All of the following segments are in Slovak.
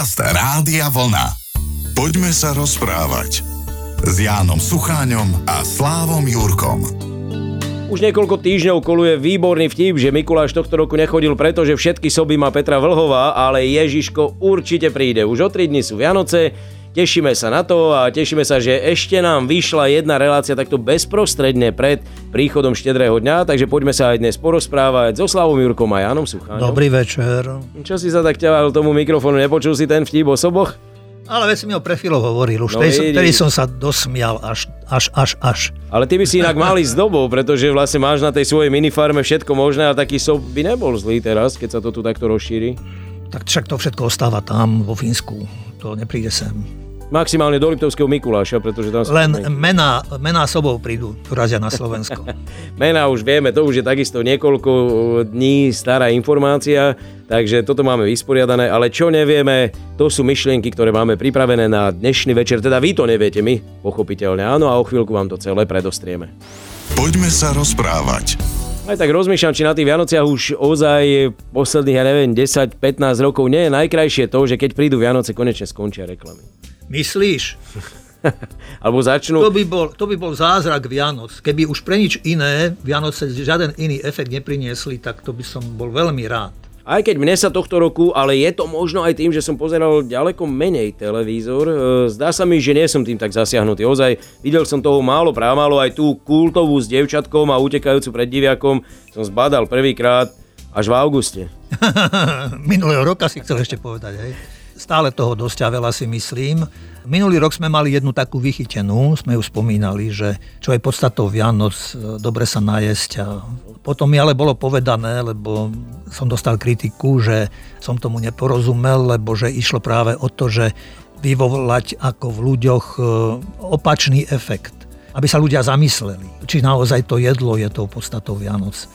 Podcast Rádia Vlna. Poďme sa rozprávať s Jánom Sucháňom a Slávom Jurkom. Už niekoľko týždňov koluje výborný vtip, že Mikuláš tohto roku nechodil preto, že všetky soby má Petra Vlhová, ale Ježiško určite príde. Už o 3 dní sú Vianoce, Tešíme sa na to a tešíme sa, že ešte nám vyšla jedna relácia takto bezprostredne pred príchodom štedrého dňa, takže poďme sa aj dnes porozprávať so Slavom Jurkom a Janom Sucháňom. Dobrý večer. Čo si sa tak ťaval tomu mikrofónu, nepočul si ten vtip o soboch? Ale veď si mi o prefilo hovoril, už No vidíš. vtedy som sa dosmial až, až, až, až. Ale ty by si inak mali s dobou, pretože vlastne máš na tej svojej minifarme všetko možné a taký sob by nebol zlý teraz, keď sa to tu takto rozšíri. Tak však to všetko ostáva tam vo Fínsku, to nepríde sem. Maximálne do Liptovského Mikuláša, pretože tam. Len mená, mená sobou prídu, dorazia na Slovensko. Mená už vieme, to už je takisto niekoľko dní stará informácia, takže toto máme vysporiadané, ale čo nevieme, to sú myšlienky, ktoré máme pripravené na dnešný večer, teda vy to neviete, my pochopiteľne áno a o chvíľku vám to celé predostrieme. Poďme sa rozprávať. Aj tak rozmýšľam, či na tých Vianociach už ozaj posledných, ja neviem, 10-15 rokov nie je najkrajšie to, že keď prídu Vianoce, konečne skončia reklamy. Myslíš? Alebo začnú... To by, bol, to by bol zázrak Vianoc. Keby už pre nič iné Vianoce žiaden iný efekt nepriniesli, tak to by som bol veľmi rád. Aj keď mne sa tohto roku, ale je to možno aj tým, že som pozeral ďaleko menej televízor. e, Zdá sa mi, že nie som tým tak zasiahnutý. Ozaj videl som toho málo, prámálo, aj tú kultovú s devčatkom a utekajúcu pred diviakom som zbadal prvýkrát až v auguste. Minulého roka si chcel ešte povedať, hej? Stále toho dosť a veľa si myslím. Minulý rok sme mali jednu takú vychytenú, sme ju spomínali, že čo je podstatou Vianoc, dobre sa najesť. A potom mi ale bolo povedané, lebo som dostal kritiku, že som tomu neporozumel, lebo že išlo práve o to, že vyvolať ako v ľuďoch e, opačný efekt. Aby sa ľudia zamysleli, či naozaj to jedlo je tou podstatou Vianoc.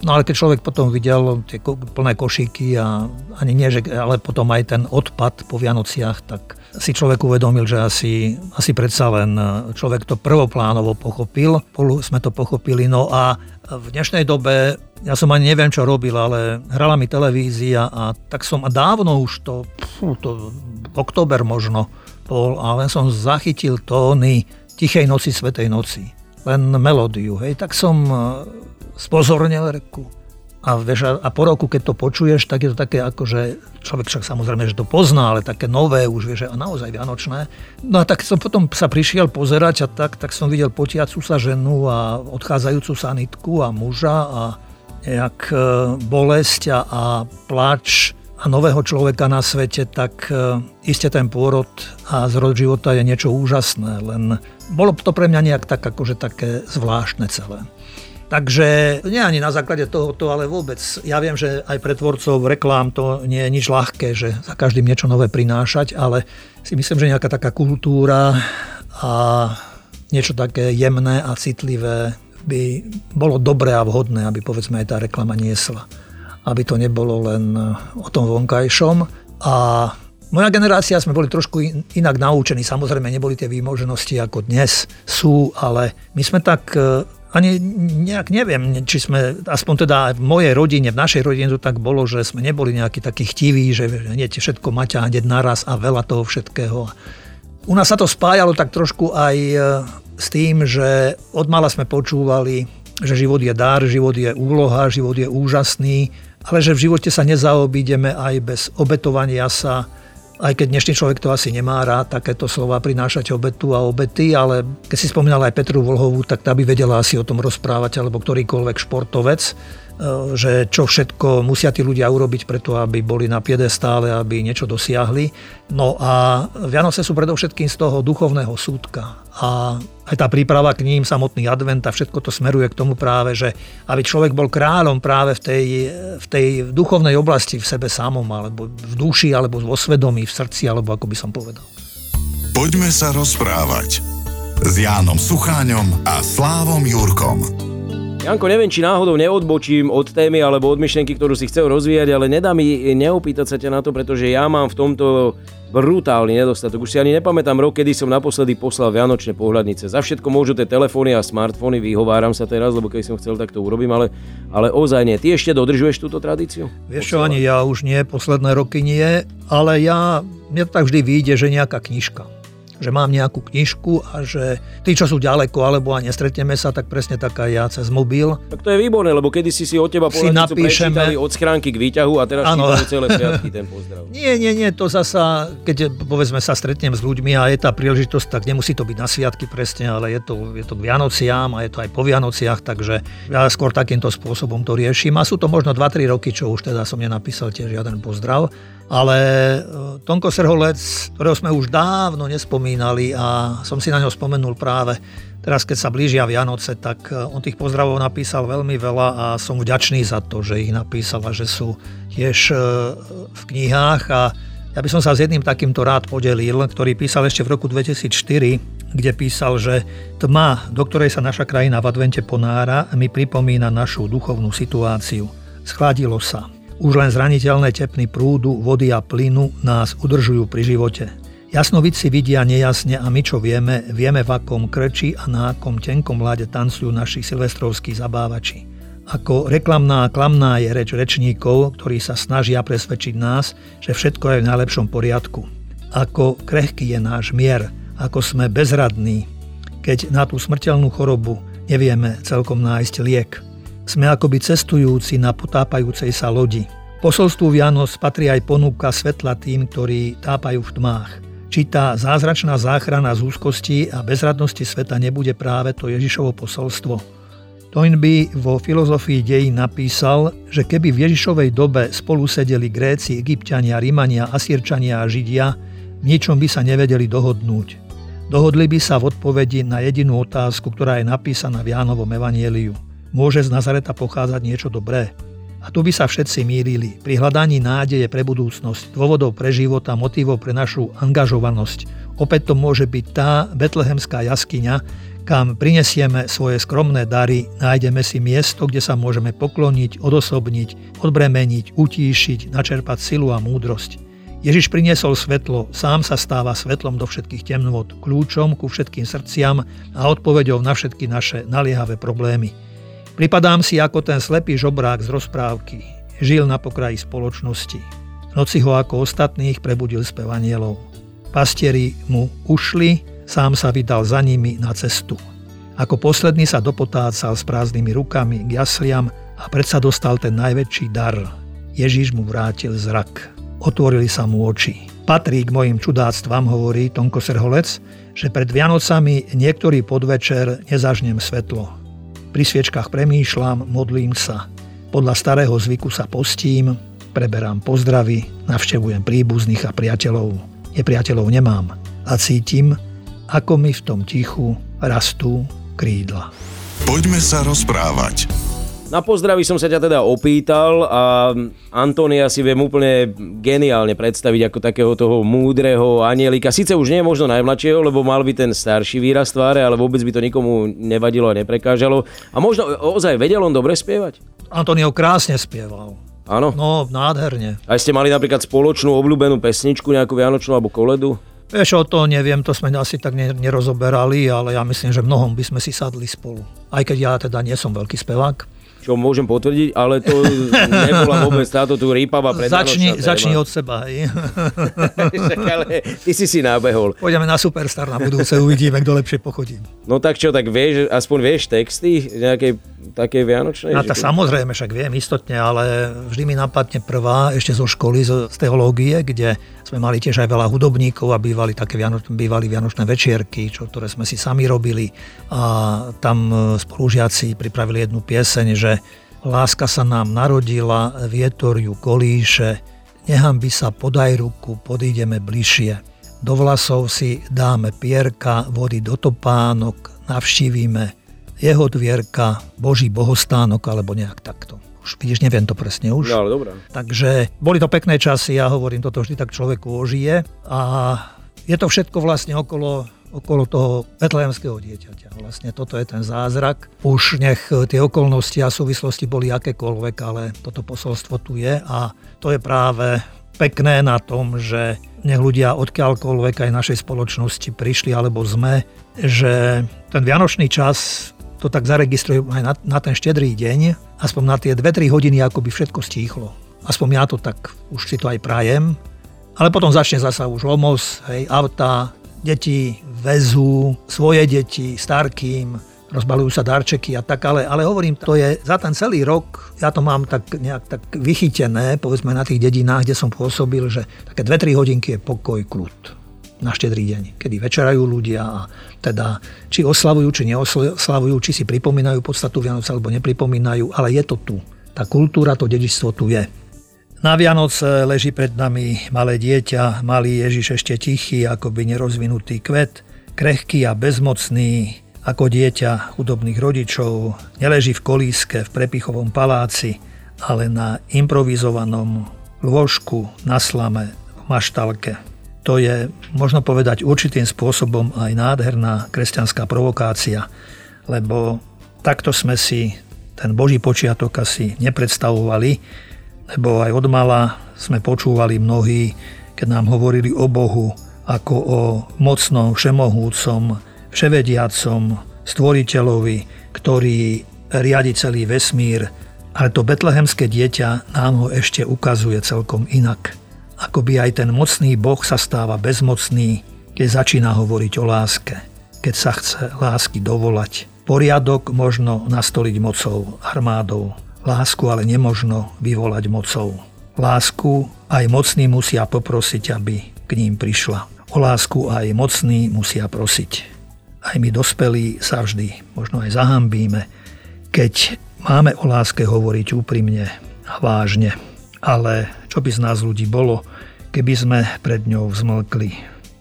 No ale keď človek potom videl tie plné košíky a ani nie, že, ale potom aj ten odpad po Vianociach, tak si človek uvedomil, že asi, asi predsa len e, človek to prvoplánovo pochopil, spolu sme to pochopili. No a v dnešnej dobe, ja som ani neviem, čo robil, ale hrala mi televízia a tak som a dávno už to, pfú, to október možno bol, a len som zachytil tóny Tichej noci, Svetej noci. Len melódiu, hej, tak som e, spozornil reku. A, vieš, a- po roku, keď to počuješ, tak je to také ako, že človek však samozrejme, že to pozná, ale také nové už, vieš, a naozaj vianočné. No a tak som potom sa prišiel pozerať a tak, tak som videl potiacu sa ženu a odchádzajúcu sanitku a muža a nejak e, bolesť a, a plač a nového človeka na svete, tak e, iste ten pôrod a zrod života je niečo úžasné, len bolo to pre mňa nejak tak akože také zvláštne celé. Takže nie ani na základe tohoto, ale vôbec. Ja viem, že aj pre tvorcov reklám to nie je nič ľahké, že za každým niečo nové prinášať, ale si myslím, že nejaká taká kultúra a niečo také jemné a citlivé by bolo dobré a vhodné, aby povedzme aj tá reklama niesla. Aby to nebolo len o tom vonkajšom. A moja generácia sme boli trošku in- inak naučení. Samozrejme, neboli tie výmoženosti ako dnes sú, ale my sme tak e, ani nejak neviem, či sme, aspoň teda v mojej rodine, v našej rodine to tak bolo, že sme neboli nejakí takí chtiví, že hneď všetko mať a hneď naraz a veľa toho všetkého. U nás sa to spájalo tak trošku aj e, s tým, že od mala sme počúvali, že život je dar, život je úloha, život je úžasný, ale že v živote sa nezaobídeme aj bez obetovania sa, aj keď dnešný človek to asi nemá rád, takéto slova prinášať obetu a obety, ale keď si spomínal aj Petru Volhovú, tak tá by vedela asi o tom rozprávať, alebo ktorýkoľvek športovec, e, že čo všetko musia tí ľudia urobiť preto, aby boli na piedestále, aby niečo dosiahli. No a Vianoce sú predovšetkým z toho duchovného súdka. A aj tá príprava k ním, samotný advent a všetko to smeruje k tomu práve, že aby človek bol kráľom práve v tej, v tej duchovnej oblasti v sebe samom, alebo v duši, alebo vo svedomí, v srdci, alebo ako by som povedal. Poďme sa rozprávať s Jánom Sucháňom a Slávom Jurkom. Janko, neviem, či náhodou neodbočím od témy alebo od myšlienky, ktorú si chcel rozvíjať, ale nedá mi neopýtať sa ťa na to, pretože ja mám v tomto brutálny nedostatok. Už si ani nepamätám rok, kedy som naposledy poslal vianočné pohľadnice. Za všetko môžu tie telefóny a smartfóny, vyhováram sa teraz, lebo keď som chcel, tak to urobím, ale, ale ozaj nie. Ty ešte dodržuješ túto tradíciu? Vieš čo, ani ja už nie, posledné roky nie, ale ja, mne tak vždy vyjde, že nejaká knižka že mám nejakú knižku a že tí, čo sú ďaleko alebo a nestretneme sa, tak presne taká ja cez mobil. Tak to je výborné, lebo kedy si si od teba si napíšeme od schránky k výťahu a teraz ano. celé sviatky ten pozdrav. Nie, nie, nie, to zasa, keď povedzme sa stretnem s ľuďmi a je tá príležitosť, tak nemusí to byť na sviatky presne, ale je to, je to k Vianociám a je to aj po Vianociach, takže ja skôr takýmto spôsobom to riešim. A sú to možno 2-3 roky, čo už teda som nenapísal tiež žiaden pozdrav. Ale e, Tonko Serholec, ktorého sme už dávno nespomínali a som si na ňo spomenul práve teraz, keď sa blížia Vianoce, tak e, on tých pozdravov napísal veľmi veľa a som vďačný za to, že ich napísal a že sú tiež e, v knihách a ja by som sa s jedným takýmto rád podelil, ktorý písal ešte v roku 2004, kde písal, že tma, do ktorej sa naša krajina v advente ponára, mi pripomína našu duchovnú situáciu. Schladilo sa. Už len zraniteľné tepny prúdu, vody a plynu nás udržujú pri živote. Jasnovidci vidia nejasne a my čo vieme, vieme v akom krči a na akom tenkom láde tancujú naši silvestrovskí zabávači. Ako reklamná a klamná je reč rečníkov, ktorí sa snažia presvedčiť nás, že všetko je v najlepšom poriadku. Ako krehký je náš mier, ako sme bezradní, keď na tú smrteľnú chorobu nevieme celkom nájsť liek – sme akoby cestujúci na potápajúcej sa lodi. Posolstvu Vianoc patrí aj ponuka svetla tým, ktorí tápajú v tmách. Či tá zázračná záchrana z úzkosti a bezradnosti sveta nebude práve to Ježišovo posolstvo? Toynbee vo filozofii dejí napísal, že keby v Ježišovej dobe spolu sedeli Gréci, Egyptiania, Rímania, Asírčania a Židia, v ničom by sa nevedeli dohodnúť. Dohodli by sa v odpovedi na jedinú otázku, ktorá je napísaná v Jánovom evanieliu. Môže z Nazareta pochádzať niečo dobré? A tu by sa všetci mýlili. Pri hľadaní nádeje pre budúcnosť, dôvodov pre život a motivov pre našu angažovanosť. Opäť to môže byť tá betlehemská jaskyňa, kam prinesieme svoje skromné dary, nájdeme si miesto, kde sa môžeme pokloniť, odosobniť, odbremeniť, utíšiť, načerpať silu a múdrosť. Ježiš priniesol svetlo, sám sa stáva svetlom do všetkých temnôt, kľúčom ku všetkým srdciam a odpoveďou na všetky naše naliehavé problémy. Pripadám si ako ten slepý žobrák z rozprávky. Žil na pokraji spoločnosti. V noci ho ako ostatných prebudil spev anielov. Pastieri mu ušli, sám sa vydal za nimi na cestu. Ako posledný sa dopotácal s prázdnymi rukami k jasliam a predsa dostal ten najväčší dar. Ježiš mu vrátil zrak. Otvorili sa mu oči. Patrí k mojim čudáctvam, hovorí Tonko Serholec, že pred Vianocami niektorý podvečer nezažnem svetlo. Pri sviečkách premýšľam, modlím sa. Podľa starého zvyku sa postím, preberám pozdravy, navštevujem príbuzných a priateľov. Nepriateľov nemám a cítim, ako mi v tom tichu rastú krídla. Poďme sa rozprávať. Na pozdraví som sa ťa teda opýtal a Antonia si viem úplne geniálne predstaviť ako takého toho múdreho anielika. Sice už nie je možno najmladšieho, lebo mal by ten starší výraz tváre, ale vôbec by to nikomu nevadilo a neprekážalo. A možno ozaj vedel on dobre spievať? Antonio krásne spieval. Áno? No, nádherne. A ste mali napríklad spoločnú obľúbenú pesničku, nejakú vianočnú alebo koledu? Vieš, o to neviem, to sme asi tak nerozoberali, ale ja myslím, že mnohom by sme si sadli spolu. Aj keď ja teda nie som veľký spevák čo môžem potvrdiť, ale to nebola vôbec táto tu rýpava Začni, začni od seba, hej. ale ty si si nábehol. Pôjdeme na Superstar na budúce, uvidíme, kto lepšie pochodí. No tak čo, tak vieš, aspoň vieš texty nejakej také vianočnej? No tak samozrejme, však viem istotne, ale vždy mi napadne prvá ešte zo školy, z, z teológie, kde sme mali tiež aj veľa hudobníkov a bývali také vianoč, bývali vianočné večierky, čo, ktoré sme si sami robili a tam e, spolužiaci pripravili jednu pieseň, že láska sa nám narodila, vietor ju kolíše, by sa, podaj ruku, podídeme bližšie. Do vlasov si dáme pierka, vody do topánok, navštívime jeho dvierka, Boží bohostánok alebo nejak takto. Už vidíš, neviem to presne už. No, ale dobré. Takže boli to pekné časy, ja hovorím, toto vždy tak človeku ožije a je to všetko vlastne okolo okolo toho betlehemského dieťaťa. Vlastne toto je ten zázrak. Už nech tie okolnosti a súvislosti boli akékoľvek, ale toto posolstvo tu je a to je práve pekné na tom, že nech ľudia odkiaľkoľvek aj našej spoločnosti prišli alebo sme, že ten vianočný čas to tak zaregistrujú aj na, na ten štedrý deň, aspoň na tie 2-3 hodiny, ako by všetko stíchlo. Aspoň ja to tak, už si to aj prajem. Ale potom začne zasa už lomos, hej, auta, deti vezú svoje deti starkým, rozbalujú sa darčeky a tak, ale, ale hovorím, to je za ten celý rok, ja to mám tak nejak tak vychytené, povedzme na tých dedinách, kde som pôsobil, že také 2-3 hodinky je pokoj, kľud na štedrý deň, kedy večerajú ľudia a teda či oslavujú, či neoslavujú, či si pripomínajú podstatu Vianoc alebo nepripomínajú, ale je to tu. Tá kultúra, to dedičstvo tu je. Na Vianoce leží pred nami malé dieťa, malý Ježiš ešte tichý, ako by nerozvinutý kvet, krehký a bezmocný, ako dieťa chudobných rodičov, neleží v kolíske v prepichovom paláci, ale na improvizovanom lôžku na slame v maštalke. To je, možno povedať, určitým spôsobom aj nádherná kresťanská provokácia, lebo takto sme si ten Boží počiatok asi nepredstavovali, lebo aj od mala sme počúvali mnohí, keď nám hovorili o Bohu ako o mocnom, všemohúcom, vševediacom stvoriteľovi, ktorý riadi celý vesmír, ale to betlehemské dieťa nám ho ešte ukazuje celkom inak. Akoby aj ten mocný Boh sa stáva bezmocný, keď začína hovoriť o láske, keď sa chce lásky dovolať. Poriadok možno nastoliť mocou, armádou. Lásku ale nemožno vyvolať mocou. Lásku aj mocní musia poprosiť, aby k ním prišla. O lásku aj mocní musia prosiť. Aj my dospelí sa vždy možno aj zahambíme, keď máme o láske hovoriť úprimne a vážne. Ale čo by z nás ľudí bolo, keby sme pred ňou vzmlkli?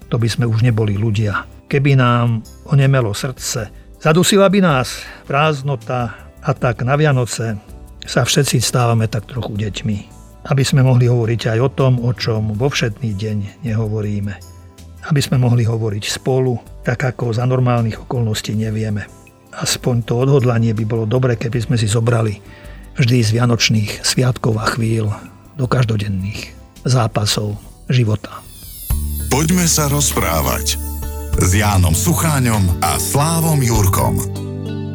To by sme už neboli ľudia. Keby nám onemelo srdce, zadusila by nás prázdnota a tak na Vianoce sa všetci stávame tak trochu deťmi. Aby sme mohli hovoriť aj o tom, o čom vo všetný deň nehovoríme. Aby sme mohli hovoriť spolu, tak ako za normálnych okolností nevieme. Aspoň to odhodlanie by bolo dobre, keby sme si zobrali vždy z vianočných sviatkov a chvíľ do každodenných zápasov života. Poďme sa rozprávať s Jánom Sucháňom a Slávom Jurkom.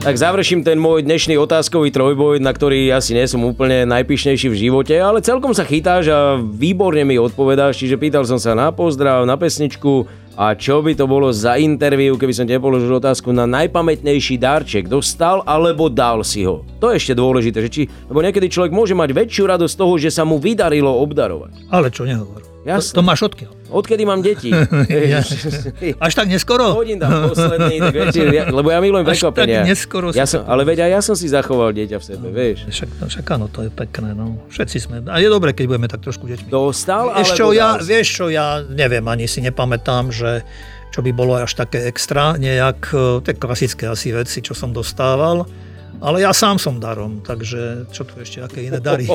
Tak završím ten môj dnešný otázkový trojboj, na ktorý asi nie som úplne najpišnejší v živote, ale celkom sa chytáš a výborne mi odpovedáš, čiže pýtal som sa na pozdrav, na pesničku, a čo by to bolo za interviu, keby som ti položil otázku na najpamätnejší darček? Dostal alebo dal si ho? To je ešte dôležité, že či, lebo niekedy človek môže mať väčšiu radosť z toho, že sa mu vydarilo obdarovať. Ale čo nehovor. Jasne. To, to máš odkiaľ? Odkedy mám deti. Až tak neskoro? Hodím tam posledný, tak ja, lebo ja milujem Až prekvapenia. tak neskoro. Ja som, ale veď aj ja som si zachoval dieťa v sebe, vieš. Však, no, však áno, to je pekné, no. Všetci sme. A je dobré, keď budeme tak trošku deťmi. Dostal, vieš, čo, ja, vieš čo, ja neviem, ani si nepamätám, že čo by bolo až také extra, nejak, e, tie klasické asi veci, čo som dostával ale ja sám som darom, takže čo tu ešte, aké iné dary?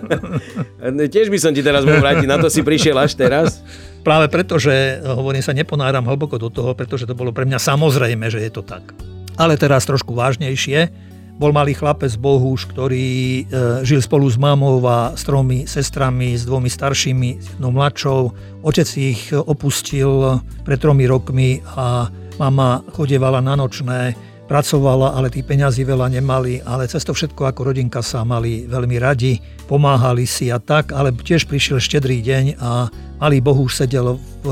Tiež by som ti teraz mohol vrátiť, na to si prišiel až teraz. Práve preto, že hovorím sa neponáram hlboko do toho, pretože to bolo pre mňa samozrejme, že je to tak. Ale teraz trošku vážnejšie. Bol malý chlapec Bohuš, ktorý e, žil spolu s mamou a s tromi sestrami, s dvomi staršími, s jednou mladšou. Otec ich opustil pred tromi rokmi a mama chodievala na nočné pracovala, ale tí peňazí veľa nemali, ale cez to všetko ako rodinka sa mali veľmi radi, pomáhali si a tak, ale tiež prišiel štedrý deň a malý Bohuž sedel v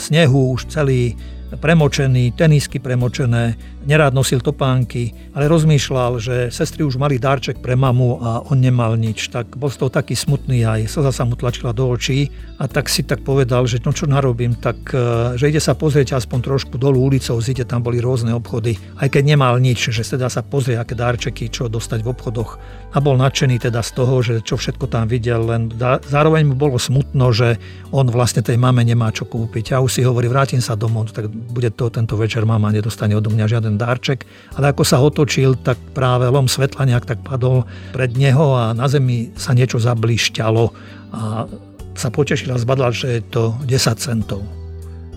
snehu už celý premočený, tenisky premočené, nerád nosil topánky, ale rozmýšľal, že sestry už mali darček pre mamu a on nemal nič. Tak bol z toho taký smutný aj slza sa mu tlačila do očí a tak si tak povedal, že no čo narobím, tak e, že ide sa pozrieť aspoň trošku dolu ulicou, zide tam boli rôzne obchody, aj keď nemal nič, že teda sa pozrie, aké darčeky, čo dostať v obchodoch. A bol nadšený teda z toho, že čo všetko tam videl, len zároveň mu bolo smutno, že on vlastne tej mame nemá čo kúpiť. A už si hovorí, vrátim sa domov, tak bude to tento večer mama nedostane odo mňa žiaden ten darček, ale ako sa otočil, tak práve lom svetla nejak tak padol pred neho a na zemi sa niečo zablišťalo a sa potešil a zbadal, že je to 10 centov.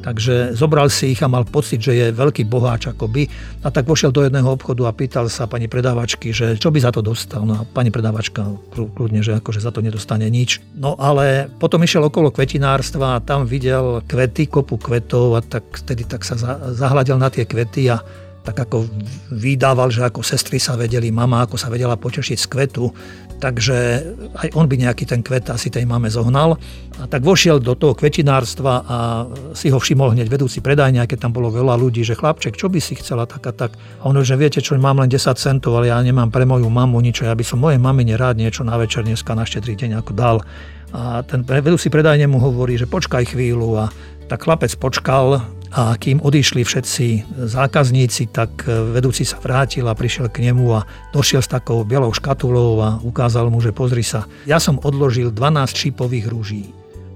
Takže zobral si ich a mal pocit, že je veľký boháč akoby. A tak vošiel do jedného obchodu a pýtal sa pani predávačky, že čo by za to dostal. No a pani predávačka kľudne, že akože za to nedostane nič. No ale potom išiel okolo kvetinárstva a tam videl kvety, kopu kvetov a tak vtedy tak sa zahľadil na tie kvety a tak ako vydával, že ako sestry sa vedeli, mama ako sa vedela potešiť z kvetu, takže aj on by nejaký ten kvet asi tej mame zohnal. A tak vošiel do toho kvetinárstva a si ho všimol hneď vedúci predajňa, keď tam bolo veľa ľudí, že chlapček, čo by si chcela tak a tak. A on že viete čo, mám len 10 centov, ale ja nemám pre moju mamu nič, ja by som mojej mamine rád niečo na večer dneska na štedrý deň ako dal. A ten vedúci predajne mu hovorí, že počkaj chvíľu a tak chlapec počkal a kým odišli všetci zákazníci, tak vedúci sa vrátil a prišiel k nemu a došiel s takou bielou škatulou a ukázal mu, že pozri sa, ja som odložil 12 šípových rúží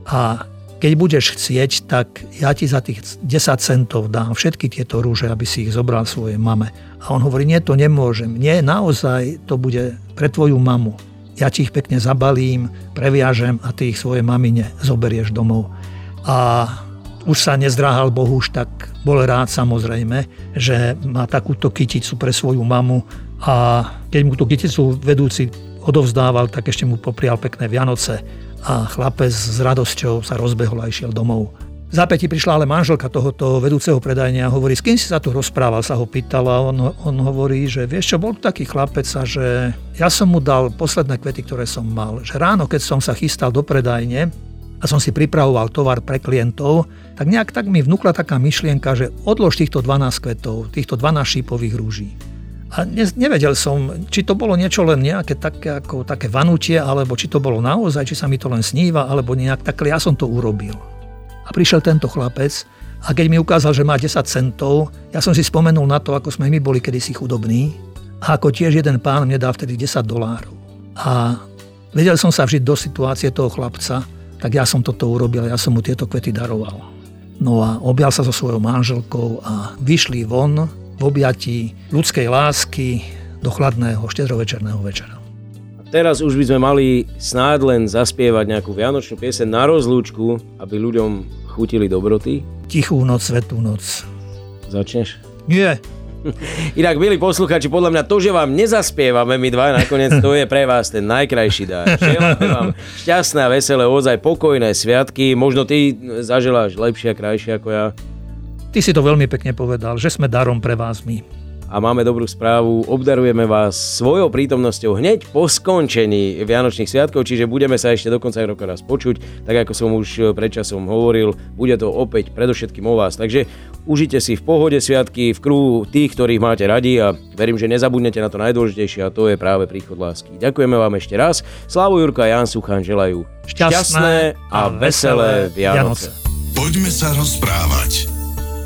a keď budeš chcieť, tak ja ti za tých 10 centov dám všetky tieto rúže, aby si ich zobral svojej mame. A on hovorí, nie, to nemôžem. Nie, naozaj to bude pre tvoju mamu. Ja ti ich pekne zabalím, previažem a ty ich svojej mamine zoberieš domov. A už sa nezdráhal Bohu, už tak bol rád samozrejme, že má takúto kyticu pre svoju mamu a keď mu tú kyticu vedúci odovzdával, tak ešte mu poprial pekné Vianoce a chlapec s radosťou sa rozbehol a išiel domov. V zápäti prišla ale manželka tohoto vedúceho predajnia a hovorí, s kým si sa tu rozprával, sa ho pýtala. On, on hovorí, že vieš čo, bol taký chlapec a že ja som mu dal posledné kvety, ktoré som mal. Že ráno, keď som sa chystal do predajne, a som si pripravoval tovar pre klientov, tak nejak tak mi vnúkla taká myšlienka, že odlož týchto 12 kvetov, týchto 12 šípových rúží. A ne, nevedel som, či to bolo niečo len nejaké také, ako, také vanutie, alebo či to bolo naozaj, či sa mi to len sníva, alebo nejak takhle ja som to urobil. A prišiel tento chlapec a keď mi ukázal, že má 10 centov, ja som si spomenul na to, ako sme my boli kedysi chudobní a ako tiež jeden pán mne dá vtedy 10 dolárov. A vedel som sa vžiť do situácie toho chlapca, tak ja som toto urobil, ja som mu tieto kvety daroval. No a objal sa so svojou manželkou a vyšli von v objatí ľudskej lásky do chladného štedrovečerného večera. A teraz už by sme mali snáď len zaspievať nejakú vianočnú piesen na rozlúčku, aby ľuďom chutili dobroty. Tichú noc, svetú noc. Začneš? Nie, Inak, milí posluchači, podľa mňa to, že vám nezaspievame my dva, nakoniec to je pre vás ten najkrajší dar. Želáme vám šťastné a veselé, ozaj pokojné sviatky. Možno ty zaželáš lepšie a krajšie ako ja. Ty si to veľmi pekne povedal, že sme darom pre vás my a máme dobrú správu. Obdarujeme vás svojou prítomnosťou hneď po skončení Vianočných sviatkov, čiže budeme sa ešte do konca roka raz počuť. Tak ako som už predčasom hovoril, bude to opäť predovšetkým o vás. Takže užite si v pohode sviatky, v kruhu tých, ktorých máte radi a verím, že nezabudnete na to najdôležitejšie a to je práve príchod lásky. Ďakujeme vám ešte raz. Slávu Jurka a Jan Suchan želajú šťastné, šťastné a veselé Vianoce. Poďme sa rozprávať